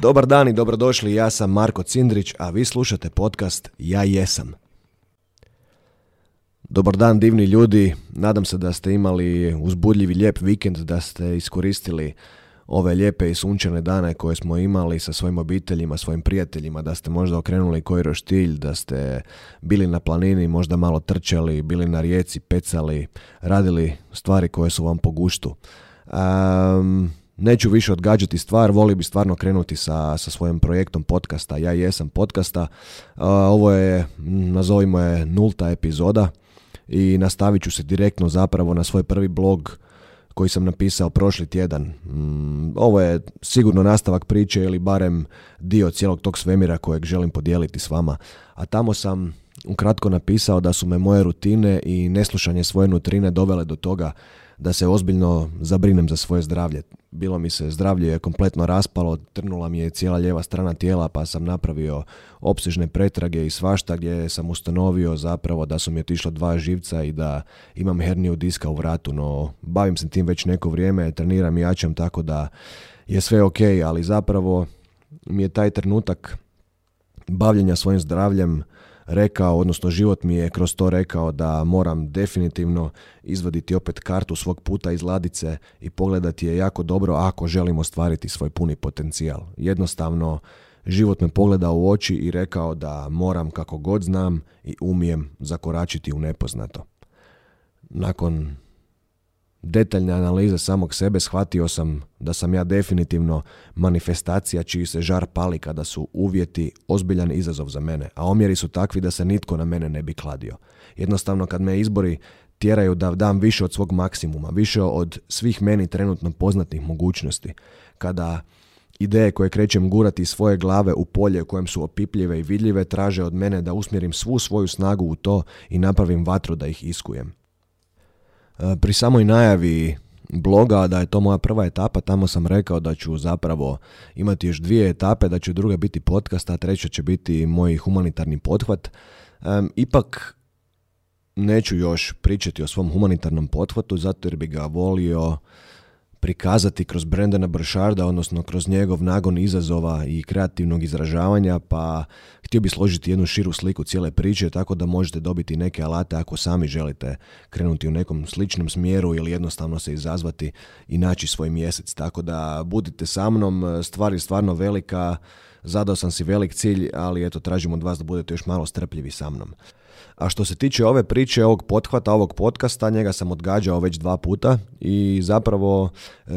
Dobar dan i dobrodošli, ja sam Marko Cindrić, a vi slušate podcast Ja jesam. Dobar dan divni ljudi, nadam se da ste imali uzbudljivi lijep vikend, da ste iskoristili ove lijepe i sunčane dane koje smo imali sa svojim obiteljima, svojim prijateljima, da ste možda okrenuli koji roštilj, da ste bili na planini, možda malo trčali, bili na rijeci, pecali, radili stvari koje su vam po guštu. Um, neću više odgađati stvar, volio bi stvarno krenuti sa, sa svojim projektom podcasta. Ja jesam podcasta. ovo je, nazovimo je, nulta epizoda i nastavit ću se direktno zapravo na svoj prvi blog koji sam napisao prošli tjedan. Mm, ovo je sigurno nastavak priče ili barem dio cijelog tog svemira kojeg želim podijeliti s vama. A tamo sam ukratko napisao da su me moje rutine i neslušanje svoje nutrine dovele do toga da se ozbiljno zabrinem za svoje zdravlje. Bilo mi se zdravlje je kompletno raspalo, trnula mi je cijela lijeva strana tijela pa sam napravio opsežne pretrage i svašta gdje sam ustanovio zapravo da su mi otišla dva živca i da imam herniju diska u vratu, no bavim se tim već neko vrijeme, treniram i jačam tako da je sve ok, ali zapravo mi je taj trenutak bavljenja svojim zdravljem rekao, odnosno život mi je kroz to rekao da moram definitivno izvaditi opet kartu svog puta iz ladice i pogledati je jako dobro ako želim ostvariti svoj puni potencijal. Jednostavno, život me pogledao u oči i rekao da moram kako god znam i umijem zakoračiti u nepoznato. Nakon detaljne analize samog sebe shvatio sam da sam ja definitivno manifestacija čiji se žar pali kada su uvjeti ozbiljan izazov za mene, a omjeri su takvi da se nitko na mene ne bi kladio. Jednostavno kad me izbori tjeraju da dam više od svog maksimuma, više od svih meni trenutno poznatih mogućnosti, kada ideje koje krećem gurati iz svoje glave u polje u kojem su opipljive i vidljive traže od mene da usmjerim svu svoju snagu u to i napravim vatru da ih iskujem. E, pri samoj najavi bloga da je to moja prva etapa, tamo sam rekao da ću zapravo imati još dvije etape, da će druga biti podcast, a treća će biti moj humanitarni pothvat. ipak neću još pričati o svom humanitarnom pothvatu, zato jer bi ga volio prikazati kroz Brendana Bršarda, odnosno kroz njegov nagon izazova i kreativnog izražavanja, pa htio bi složiti jednu širu sliku cijele priče, tako da možete dobiti neke alate ako sami želite krenuti u nekom sličnom smjeru ili jednostavno se izazvati i naći svoj mjesec. Tako da budite sa mnom, stvar je stvarno velika, zadao sam si velik cilj, ali eto tražim od vas da budete još malo strpljivi sa mnom. A što se tiče ove priče, ovog pothvata, ovog podcasta, njega sam odgađao već dva puta i zapravo e,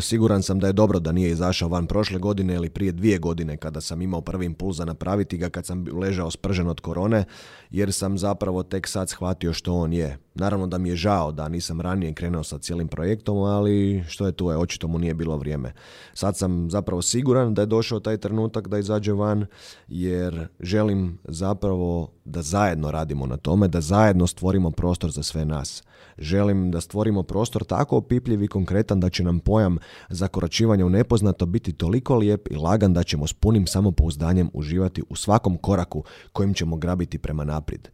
siguran sam da je dobro da nije izašao van prošle godine ili prije dvije godine kada sam imao prvi impuls za napraviti ga kad sam ležao spržen od korone jer sam zapravo tek sad shvatio što on je. Naravno da mi je žao da nisam ranije krenuo sa cijelim projektom, ali što je tu je, očito mu nije bilo vrijeme. Sad sam zapravo siguran da je došao taj trenutak da izađe van jer želim zapravo da zajedno radimo na tome, da zajedno stvorimo prostor za sve nas. Želim da stvorimo prostor tako opipljiv i konkretan da će nam pojam zakoračivanja u nepoznato biti toliko lijep i lagan da ćemo s punim samopouzdanjem uživati u svakom koraku kojim ćemo grabiti prema naprijed.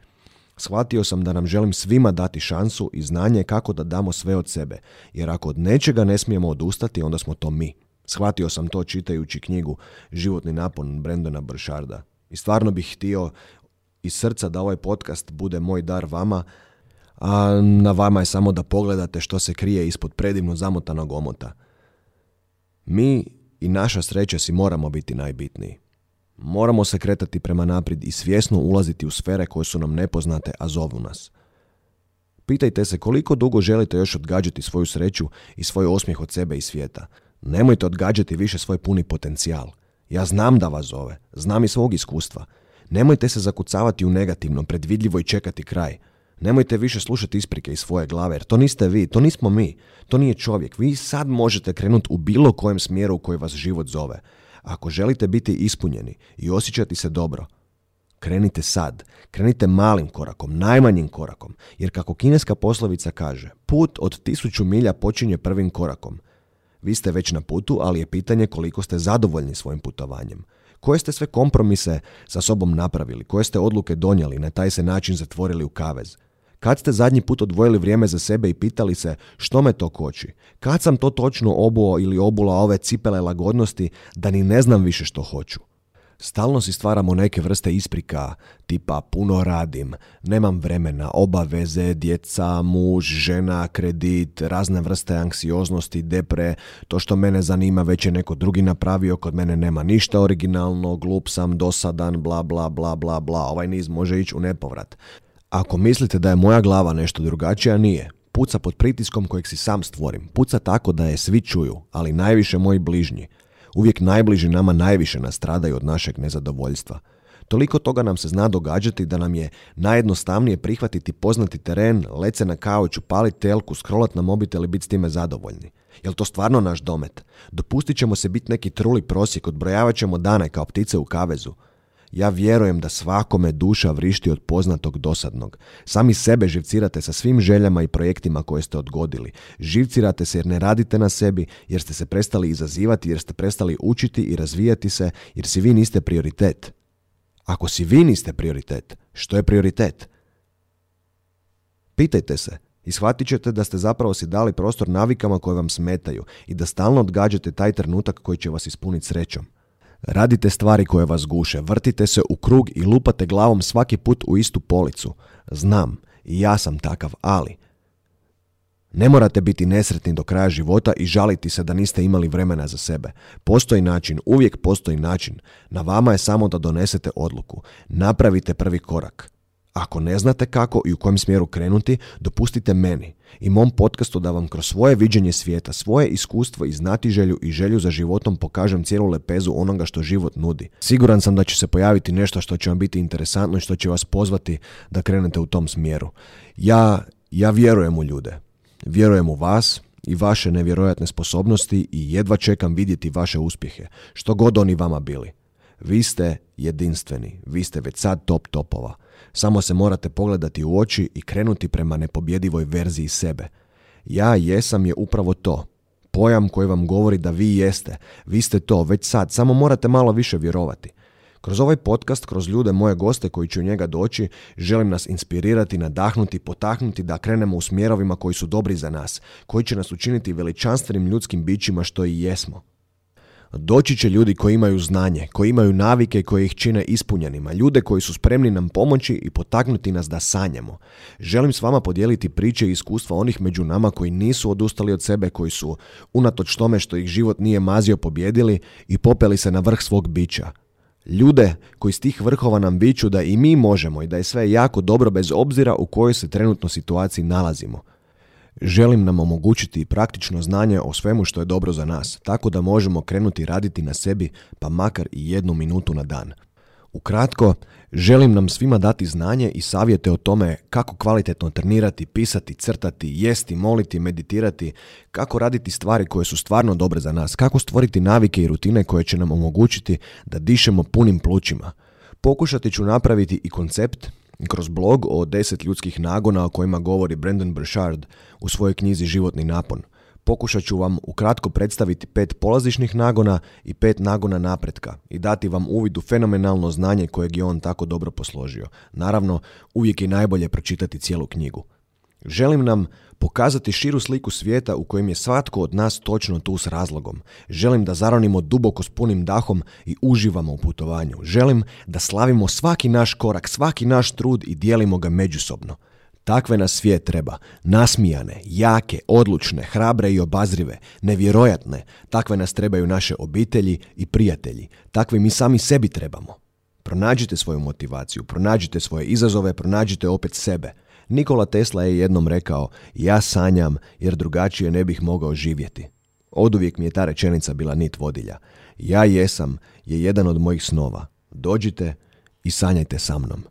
Shvatio sam da nam želim svima dati šansu i znanje kako da damo sve od sebe, jer ako od nečega ne smijemo odustati, onda smo to mi. Shvatio sam to čitajući knjigu Životni napon Brendona Bršarda. I stvarno bih htio iz srca da ovaj podcast bude moj dar vama, a na vama je samo da pogledate što se krije ispod predivno zamotanog omota. Mi i naša sreća si moramo biti najbitniji. Moramo se kretati prema naprijed i svjesno ulaziti u sfere koje su nam nepoznate, a zovu nas. Pitajte se koliko dugo želite još odgađati svoju sreću i svoj osmijeh od sebe i svijeta. Nemojte odgađati više svoj puni potencijal. Ja znam da vas zove, znam i svog iskustva. Nemojte se zakucavati u negativno, predvidljivo i čekati kraj. Nemojte više slušati isprike iz svoje glave, jer to niste vi, to nismo mi, to nije čovjek. Vi sad možete krenuti u bilo kojem smjeru u koji vas život zove. Ako želite biti ispunjeni i osjećati se dobro, krenite sad. Krenite malim korakom, najmanjim korakom, jer kako kineska poslovica kaže, put od tisuću milja počinje prvim korakom. Vi ste već na putu, ali je pitanje koliko ste zadovoljni svojim putovanjem. Koje ste sve kompromise sa sobom napravili, koje ste odluke donijeli, na taj se način zatvorili u kavez. Kad ste zadnji put odvojili vrijeme za sebe i pitali se što me to koči? Kad sam to točno obuo ili obula ove cipele lagodnosti da ni ne znam više što hoću? Stalno si stvaramo neke vrste isprika, tipa puno radim, nemam vremena, obaveze, djeca, muž, žena, kredit, razne vrste anksioznosti, depre, to što mene zanima već je neko drugi napravio, kod mene nema ništa originalno, glup sam, dosadan, bla bla bla bla bla, ovaj niz može ići u nepovrat. Ako mislite da je moja glava nešto drugačija, nije. Puca pod pritiskom kojeg si sam stvorim. Puca tako da je svi čuju, ali najviše moji bližnji. Uvijek najbliži nama najviše nastradaju od našeg nezadovoljstva. Toliko toga nam se zna događati da nam je najjednostavnije prihvatiti poznati teren, lece na kauču, paliti telku, scrollat na mobitel i biti s time zadovoljni. Jel to stvarno naš domet? Dopustit ćemo se biti neki truli prosjek, odbrojavat ćemo dane kao ptice u kavezu. Ja vjerujem da svakome duša vrišti od poznatog dosadnog. Sami sebe živcirate sa svim željama i projektima koje ste odgodili. Živcirate se jer ne radite na sebi, jer ste se prestali izazivati, jer ste prestali učiti i razvijati se, jer si vi niste prioritet. Ako si vi niste prioritet, što je prioritet? Pitajte se i shvatit ćete da ste zapravo si dali prostor navikama koje vam smetaju i da stalno odgađate taj trenutak koji će vas ispuniti srećom. Radite stvari koje vas guše, vrtite se u krug i lupate glavom svaki put u istu policu. Znam, i ja sam takav, ali... Ne morate biti nesretni do kraja života i žaliti se da niste imali vremena za sebe. Postoji način, uvijek postoji način. Na vama je samo da donesete odluku. Napravite prvi korak. Ako ne znate kako i u kojem smjeru krenuti, dopustite meni i mom podcastu da vam kroz svoje viđenje svijeta, svoje iskustvo i znatiželju i želju za životom pokažem cijelu lepezu onoga što život nudi. Siguran sam da će se pojaviti nešto što će vam biti interesantno i što će vas pozvati da krenete u tom smjeru. Ja, ja vjerujem u ljude. Vjerujem u vas i vaše nevjerojatne sposobnosti i jedva čekam vidjeti vaše uspjehe, što god oni vama bili. Vi ste jedinstveni, vi ste već sad top topova. Samo se morate pogledati u oči i krenuti prema nepobjedivoj verziji sebe. Ja jesam je upravo to. Pojam koji vam govori da vi jeste. Vi ste to već sad, samo morate malo više vjerovati. Kroz ovaj podcast, kroz ljude moje goste koji će u njega doći, želim nas inspirirati, nadahnuti, potaknuti da krenemo u smjerovima koji su dobri za nas, koji će nas učiniti veličanstvenim ljudskim bićima što i jesmo. Doći će ljudi koji imaju znanje, koji imaju navike koje ih čine ispunjenima, ljude koji su spremni nam pomoći i potaknuti nas da sanjamo. Želim s vama podijeliti priče i iskustva onih među nama koji nisu odustali od sebe, koji su, unatoč tome što ih život nije mazio, pobjedili i popeli se na vrh svog bića. Ljude koji s tih vrhova nam viču da i mi možemo i da je sve jako dobro bez obzira u kojoj se trenutno situaciji nalazimo. Želim nam omogućiti praktično znanje o svemu što je dobro za nas, tako da možemo krenuti raditi na sebi pa makar i jednu minutu na dan. Ukratko, želim nam svima dati znanje i savjete o tome kako kvalitetno trenirati, pisati, crtati, jesti, moliti, meditirati, kako raditi stvari koje su stvarno dobre za nas, kako stvoriti navike i rutine koje će nam omogućiti da dišemo punim plućima. Pokušati ću napraviti i koncept kroz blog o deset ljudskih nagona o kojima govori Brandon Burchard u svojoj knjizi Životni napon. Pokušat ću vam ukratko predstaviti pet polazišnih nagona i pet nagona napretka i dati vam uvid u fenomenalno znanje kojeg je on tako dobro posložio. Naravno, uvijek je najbolje pročitati cijelu knjigu. Želim nam pokazati širu sliku svijeta u kojem je svatko od nas točno tu s razlogom. Želim da zaronimo duboko s punim dahom i uživamo u putovanju. Želim da slavimo svaki naš korak, svaki naš trud i dijelimo ga međusobno. Takve nas svijet treba. Nasmijane, jake, odlučne, hrabre i obazrive, nevjerojatne. Takve nas trebaju naše obitelji i prijatelji. Takve mi sami sebi trebamo. Pronađite svoju motivaciju, pronađite svoje izazove, pronađite opet sebe – Nikola Tesla je jednom rekao, ja sanjam jer drugačije ne bih mogao živjeti. Oduvijek mi je ta rečenica bila nit vodilja. Ja jesam je jedan od mojih snova. Dođite i sanjajte sa mnom.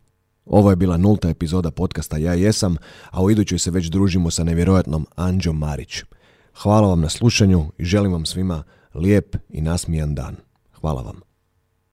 Ovo je bila nulta epizoda podcasta Ja jesam, a u idućoj se već družimo sa nevjerojatnom Anđom Marić. Hvala vam na slušanju i želim vam svima lijep i nasmijan dan. Hvala vam.